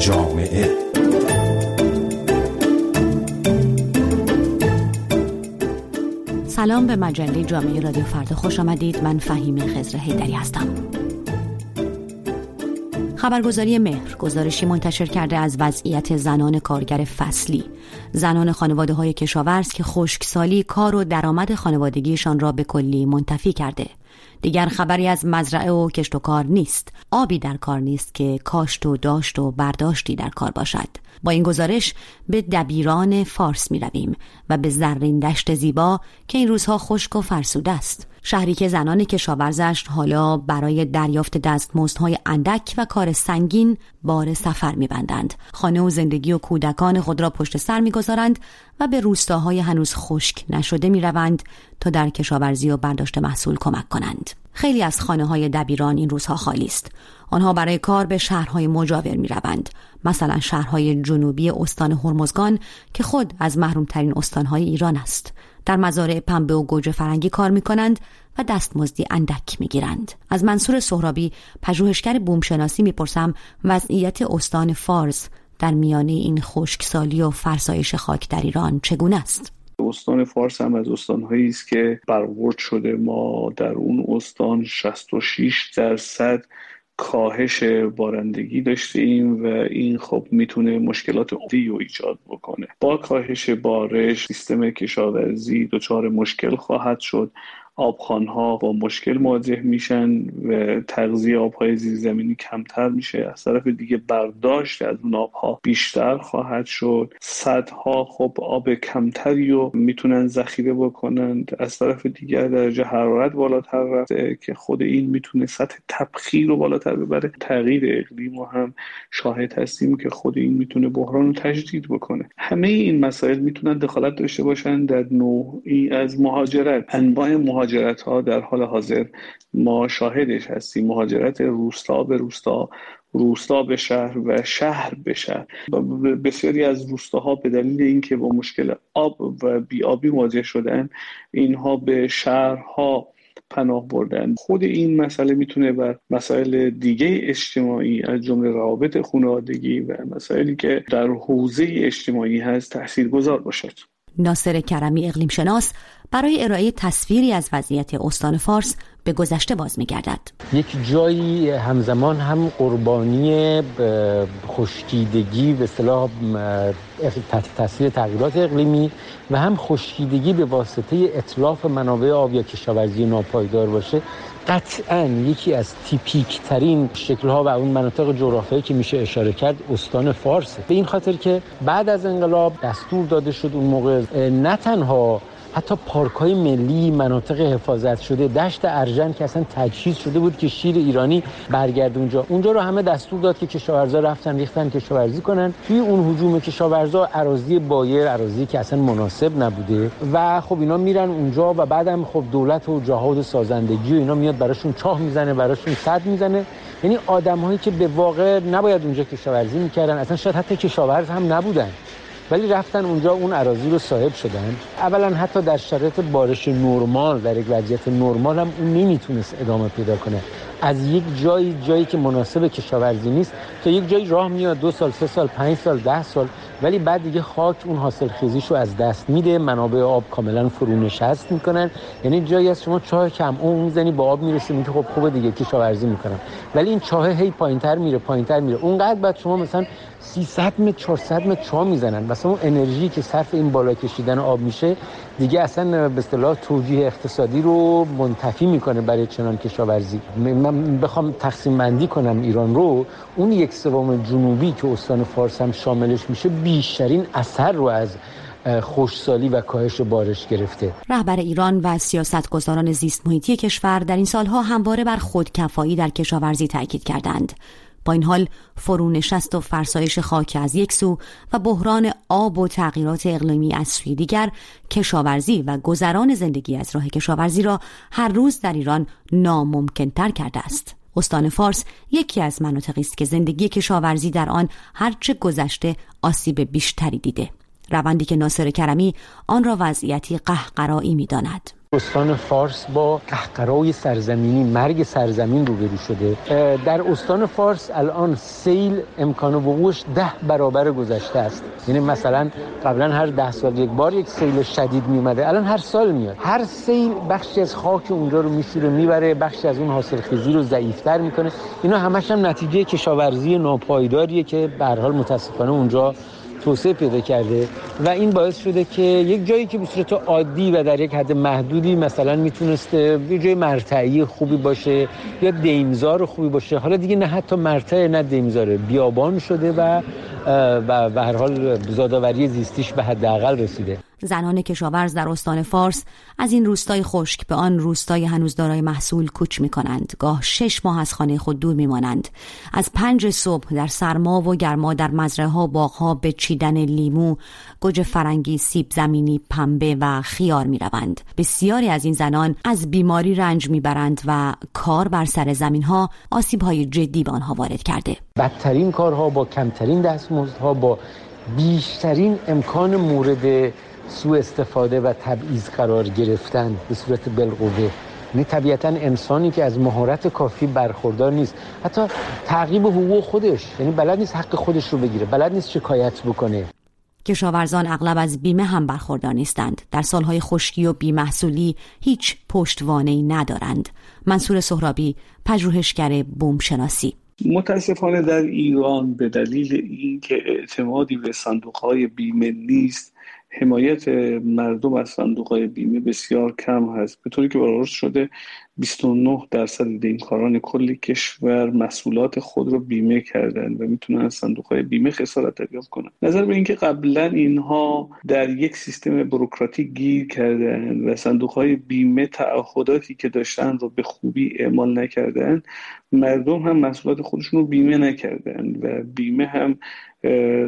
جامعه. سلام به مجله جامعه رادیو فردا. خوش آمدید. من فهیم خزر هیدری هستم. خبرگزاری مهر گزارشی منتشر کرده از وضعیت زنان کارگر فصلی. زنان خانواده های کشاورز که خشکسالی کار و درآمد خانوادگیشان را به کلی منتفی کرده. دیگر خبری از مزرعه و کشت و کار نیست. آبی در کار نیست که کاشت و داشت و برداشتی در کار باشد. با این گزارش به دبیران فارس می رویم و به زرین دشت زیبا که این روزها خشک و فرسوده است. شهری که زنان کشاورزش حالا برای دریافت دستمزدهای اندک و کار سنگین بار سفر میبندند خانه و زندگی و کودکان خود را پشت سر می‌گذارند و به روستاهای هنوز خشک نشده می‌روند تا در کشاورزی و برداشت محصول کمک کنند. خیلی از خانه های دبیران این روزها خالی است آنها برای کار به شهرهای مجاور می روند. مثلا شهرهای جنوبی استان هرمزگان که خود از محرومترین استانهای ایران است در مزارع پنبه و گوجه فرنگی کار می کنند و دستمزدی اندک می گیرند. از منصور سهرابی پژوهشگر بومشناسی می‌پرسم وضعیت استان فارس در میانه این خشکسالی و فرسایش خاک در ایران چگونه است؟ استان فارس هم از استانهایی است که برورد شده. ما در اون استان 66 درصد کاهش بارندگی داشتیم و این خب می‌تونه مشکلات عمدی رو ایجاد بکنه. با کاهش بارش سیستم کشاورزی دچار مشکل خواهد شد. آبخانها با مشکل مواجه میشن و تغذیه آبهای زیرزمینی کمتر میشه. از طرف دیگه برداشت از اون آبها بیشتر خواهد شد. صدها خب آب کمتری رو می‌تونن ذخیره بکنند از طرف دیگر درجه حرارت بالاتر رفته که خود این می‌تونه سطح تبخیر رو بالاتر ببره. تغییر اقلیم و هم شاهد هستیم که خود این می‌تونه بحران رو تجدید بکنه. همه این مسائل می‌تونن دخالت داشته باشن در نوعی از مهاجرت. انواع مهاجرت مهاجرت ها در حال حاضر ما شاهدش هستیم. مهاجرت روستا به روستا روستا به شهر و شهر به شهر. بسیاری از روستاها به دلیل اینکه با مشکل آب و بیابی مواجه شدن اینها به شهرها پناه بردن. خود این مسئله می‌تونه بر مسائل دیگه اجتماعی از جمله روابط خانوادگی و مسائلی که در حوزه اجتماعی هست تاثیر گذار باشد. ناصر کرمی اقلیم شناس برای ارائه تصویری از وضعیت استان فارس به گذشته باز میگردد. یک جایی همزمان هم قربانی خشکیدگی به اصطلاح تاثیر تغییرات اقلیمی و هم خشکیدگی به واسطه اطلاف منابع آب یا کشاورزی ناپایدار باشه. قطعا یکی از تیپیک ترین شکل ها و اون مناطق جغرافیایی که میشه اشاره کرد استان فارس به این خاطر که بعد از انقلاب دستور داده شد اون موقع نه تنها حتی پارک های ملی مناطق حفاظت شده دشت ارژن که اصلا تجهیز شده بود که شیر ایرانی برگرد اونجا. اونجا رو همه دستور داد که کشاورزا رفتن ریختن کشاورزی کنن. توی اون حجوم کشاورزا اراضی بایر اراضی که اصلا مناسب نبوده. و خب اینا میرن اونجا و بعدم خب دولت و جهاد سازندگی و اینا میاد براشون چاه می‌زنه براشون صد می‌زنه. یعنی آدمهایی که به واقع نباید اونجا کشاورزی می‌کردن اصلا شاید حتی کشاورز هم نبودن. ولی رفتن اونجا اون عراضی رو صاحب شدن. اولا حتی در شرایط بارش نرمال در یک وضعیت نرمال هم اون نمی‌تونست ادامه پیدا کنه. از یک جایی جایی که مناسب کشاورزی نیست تا یک جایی راه میاد دو سال سه سال پنج سال ده سال ولی بعد دیگه خاک اون حاصل خیزیش رو از دست میده منابع آب کاملا فرو نشست می‌کنن. یعنی جایی از شما چاه کم اون می‌زنی با آب می‌رسه میگه خب خوبه دیگه کشاورزی می‌کنم. ولی این چاه هی پایینتر میره پایینتر میره. اونقدر بعد شما مثلا 300 متر 400 متر چاه می‌زنن مثلا اون انرژی که صرف این بالا کشیدن آب میشه دیگه اصلا به اصطلاح توجیه اقتصادی رو منتفی می‌کنه برای چنان کشاورزی. من بخوام تقسیم بندی کنم ایران رو. اون یک سوم جنوبی که استان فارس هم شاملش میشه بیشترین اثر رو از خوشسالی و کاهش بارش گرفته. رهبر ایران و سیاستگزاران زیست محیطی کشور در این سالها همواره بر خودکفایی در کشاورزی تاکید کردند. با این حال فرونشست و فرسایش خاک از یک سو و بحران آب و تغییرات اقلیمی از سوی دیگر کشاورزی و گذران زندگی از راه کشاورزی را هر روز در ایران ناممکنتر کرده است. استان فارس یکی از مناطقی است که زندگی کشاورزی در آن هرچه گذشته آسیب بیشتری دیده. روندی که ناصر کرمی آن را وضعیتی قهقرایی می‌داند. استان فارس با قهقرای سرزمینی مرگ سرزمین روبرو شده. در استان فارس الان سیل امکان وقوعش ده برابر گذشته است. یعنی مثلا قبلا هر ده سال یک بار یک سیل شدید میومده الان هر سال میاد. هر سیل بخشی از خاک اونجا رو میشوره می‌بره بخشی از اون حاصل خیزی رو ضعیفتر می‌کنه. اینا همش هم نتیجه کشاورزی ناپایداریه که به حال متاسفانه اونجا توسعه پیدا کرده و این باعث شده که یک جایی که به صورت عادی و در یک حد محدودی مثلا می‌تونسته یه جای مرتعی خوبی باشه یا دیمزار خوبی باشه. حالا دیگه نه حتی مرتع نه دیمزاره. بیابان شده و و به هر حال زادآوری زیستیش به حداقل رسیده. زنان کشاورز در استان فارس از این روستای خشک به آن روستای هنوز دارای محصول کوچ می کنند گاه شش ماه از خانه خود دور می مانند از پنج صبح در سرما و گرما در مزرعه ها باغ ها به چیدن لیمو گوجه فرنگی سیب زمینی پنبه و خیار می روند بسیاری از این زنان از بیماری رنج می برند و کار بر سر زمین ها آسیب های جدی به آنها وارد کرده. بدترین کارها با کمترین دستمزدها با بیشترین امکان مورد سوء استفاده و تبعیض قرار گرفتن به صورت بالقوه. یعنی طبیعتا انسانی که از مهارت کافی برخوردار نیست. حتی تعقیب حقوق خودش. یعنی بلد نیست حق خودش رو بگیره. بلد نیست شکایت بکنه. کشاورزان اغلب از بیمه هم برخوردار نیستند. در سالهای خشکی و بیمحصولی هیچ پشتوانه ندارند. منصور سهرابی پژوهشگر بومشناسی متاسفانه در ایران به دلیل اینکه اعتمادی به صندوقهای بیمه نیست حمایت مردم از صندوق بیمه بسیار کم هست. به طوری که برآورد شده 29 درصد دینکاران کل کشور مسئولات خود رو بیمه کردن و می‌تونن از صندوق های بیمه خسارت دریافت کنن. نظر به اینکه قبلا اینها در یک سیستم بروکراتیک گیر کردن و صندوق های بیمه تعهداتی که داشتن رو به خوبی اعمال نکردن مردم هم مسئولات خودشون رو بیمه نکردن و بیمه هم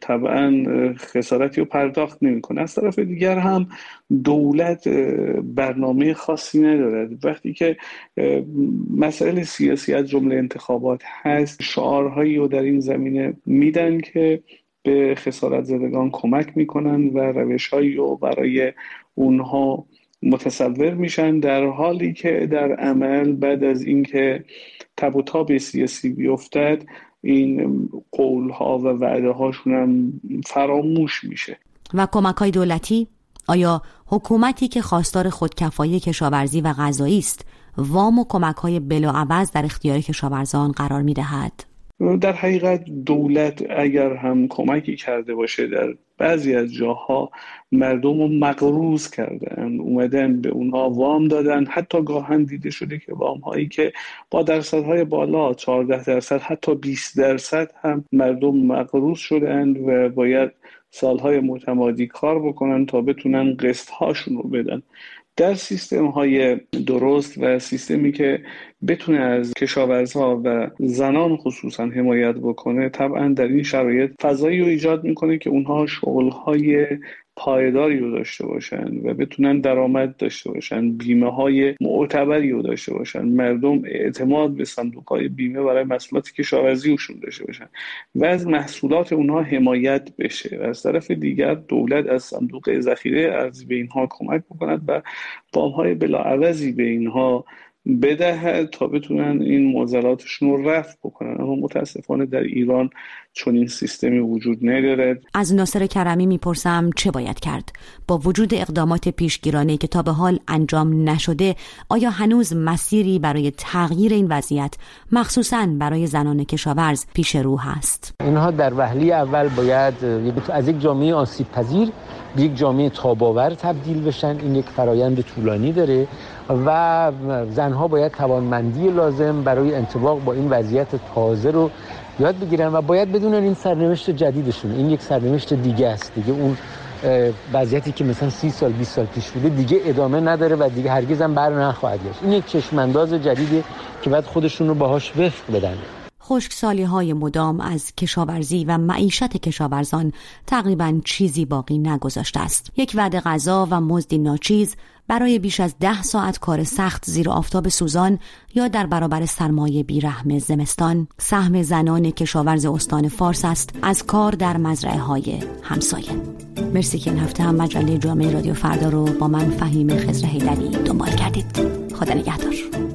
طبعا خسارتی رو پرداخت نمی‌کنه. از طرف دیگر هم دولت برنامه خاصی ندارد وقتی که مسائل سیاسی از جمله انتخابات هست شعارهایی رو در این زمینه میدن که به خسارت زدگان کمک می‌کنن و روشهایی رو برای اونها متصور میشن در حالی که در عمل بعد از اینکه تب و تاب سیاسی بیفتد این قول ها و وعده هاشون هم فراموش میشه. و کمک های دولتی آیا حکومتی که خواستار خودکفایی کشاورزی و غذایی است وام و کمک های بلاعوض در اختیار کشاورزان قرار می دهد؟ در حقیقت دولت اگر هم کمکی کرده باشه در بعضی از جاها مردم رو مقروض کردن اومدن به اونها وام دادن حتی گاهن دیده شده که وام هایی که با درصدهای بالا 14 درصد حتی 20 درصد هم مردم مقروض شدن و باید سالهای متمادی کار بکنن تا بتونن قسط هاشون رو بدن. در سیستم های درست و سیستمی که بتونه از کشاورزها و زنان خصوصا حمایت بکنه طبعا در این شرایط فضایی رو ایجاد می‌کنه که اونها شغلهای پایداری رو داشته باشن و بتونن درآمد داشته باشن بیمه های معتبری رو داشته باشن. مردم اعتماد به صندوق های بیمه برای محصولات کشاورزی داشته باشن و از محصولات اونها حمایت بشه و از طرف دیگر دولت از صندوق ذخیره ارزی به اینها کمک بکند و وام های بلاعوضی به اینها بدهد تا بتونن این معضلاتشون رو رفع بکنن. اما متاسفانه در ایران چون این سیستمی وجود ندارد از ناصر کرمی می‌پرسم چه باید کرد؟ با وجود اقدامات پیشگیرانه که تا به حال انجام نشده آیا هنوز مسیری برای تغییر این وضعیت مخصوصا برای زنان کشاورز پیش رو هست؟ اینها در وهله اول باید از یک جامعه آسیب پذیر به یک جامعه تاباور تبدیل بشن. این یک فرایند طولانی داره. و زنها باید توانمندی لازم برای انتباق با این وضعیت تازه رو یاد بگیرن و باید بدونن این سرنوشت جدیدشون. این یک سرنوشت دیگه است. دیگه اون وضعیتی که مثلا سی سال 20 سال پیش بوده دیگه ادامه نداره و دیگه هرگز هم بر نخواهد گشت. این یک چشمانداز جدیدی که باید خودشون رو باهاش وفق بدن. خشکسالی های مدام از کشاورزی و معیشت کشاورزان تقریبا چیزی باقی نگذاشته است. یک وعده غذا و مزدی ناچیز برای بیش از ده ساعت کار سخت زیر آفتاب سوزان یا در برابر سرمایه بیرحم زمستان. سهم زنان کشاورز استان فارس است از کار در مزرعه های همسایه. مرسی که این هفته هم مجله جامعه رادیو فردا رو با من فهیم خزر دنبال کردید. خدا نگهدار.